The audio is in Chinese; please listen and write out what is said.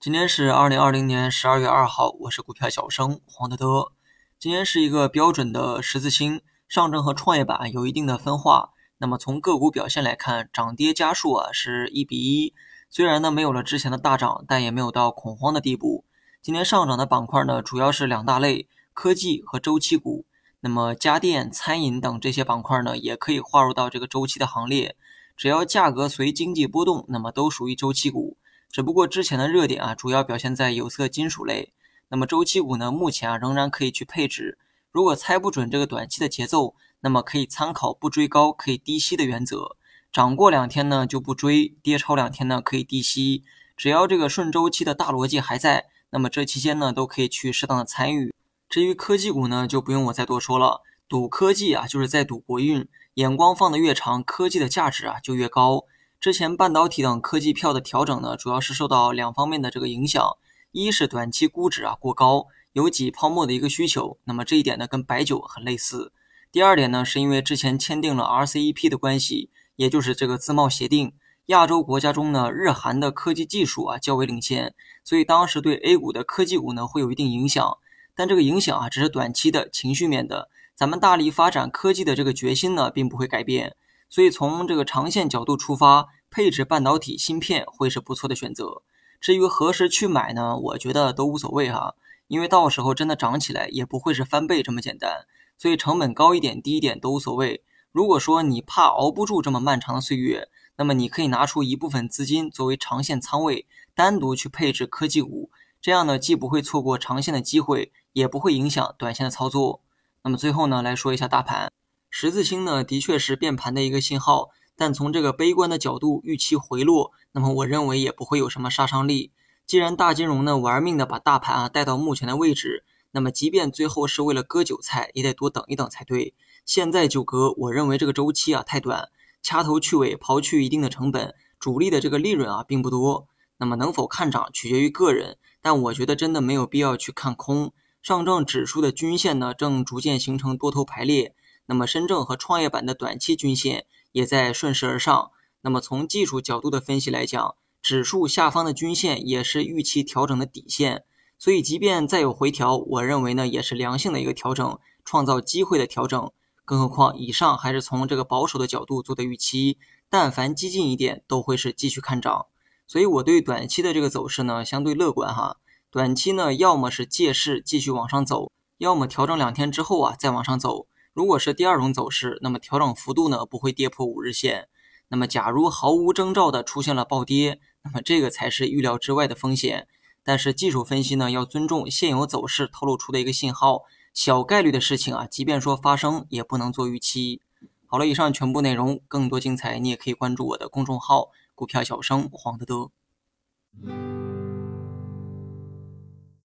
今天是二零二零年十二月二号，我是股票小生黄德德。今天是一个标准的十字星，上证和创业板有一定的分化。那么从个股表现来看，涨跌家数啊是一比一。虽然呢没有了之前的大涨，但也没有到恐慌的地步。今天上涨的板块呢主要是两大类：科技和周期股。那么家电、餐饮等这些板块呢也可以划入到这个周期的行列。只要价格随经济波动，那么都属于周期股。只不过之前的热点啊，主要表现在有色金属类。那么周期股呢，目前啊仍然可以去配置。如果猜不准这个短期的节奏，那么可以参考不追高可以低吸的原则。涨过两天呢就不追，跌超两天呢可以低吸。只要这个顺周期的大逻辑还在，那么这期间呢都可以去适当的参与。至于科技股呢，就不用我再多说了。赌科技啊，就是在赌国运。眼光放得越长，科技的价值啊就越高。之前半导体等科技票的调整呢，主要是受到两方面的这个影响，一是短期估值啊过高，有挤泡沫的一个需求，那么这一点呢跟白酒很类似。第二点呢，是因为之前签订了 RCEP 的关系，也就是这个自贸协定，亚洲国家中呢，日韩的科技技术啊较为领先，所以当时对 A 股的科技股呢会有一定影响，但这个影响啊只是短期的情绪面的，咱们大力发展科技的这个决心呢并不会改变。所以从这个长线角度出发，配置半导体芯片会是不错的选择。至于何时去买呢？我觉得都无所谓哈，因为到时候真的涨起来也不会是翻倍这么简单。所以成本高一点、低一点都无所谓。如果说你怕熬不住这么漫长的岁月，那么你可以拿出一部分资金作为长线仓位，单独去配置科技股，这样呢既不会错过长线的机会，也不会影响短线的操作。那么最后呢来说一下大盘。十字星呢，的确是变盘的一个信号，但从这个悲观的角度预期回落，那么我认为也不会有什么杀伤力。既然大金融呢玩命的把大盘啊带到目前的位置，那么即便最后是为了割韭菜，也得多等一等才对。现在就割，我认为这个周期啊太短，掐头去尾，刨去一定的成本，主力的这个利润啊并不多。那么能否看涨取决于个人，但我觉得真的没有必要去看空。上证指数的均线呢正逐渐形成多头排列。那么深证和创业板的短期均线也在顺势而上。那么从技术角度的分析来讲，指数下方的均线也是预期调整的底线。所以即便再有回调，我认为呢也是良性的一个调整，创造机会的调整。更何况以上还是从这个保守的角度做的预期，但凡激进一点都会是继续看涨。所以我对短期的这个走势呢相对乐观哈。短期呢要么是借势继续往上走，要么调整两天之后啊再往上走。如果是第二种走势，那么调整幅度呢不会跌破五日线。那么假如毫无征兆的出现了暴跌，那么这个才是预料之外的风险。但是技术分析呢要尊重现有走势透露出的一个信号，小概率的事情啊，即便说发生也不能做预期。好了，以上全部内容，更多精彩你也可以关注我的公众号“股票小生黄德德”。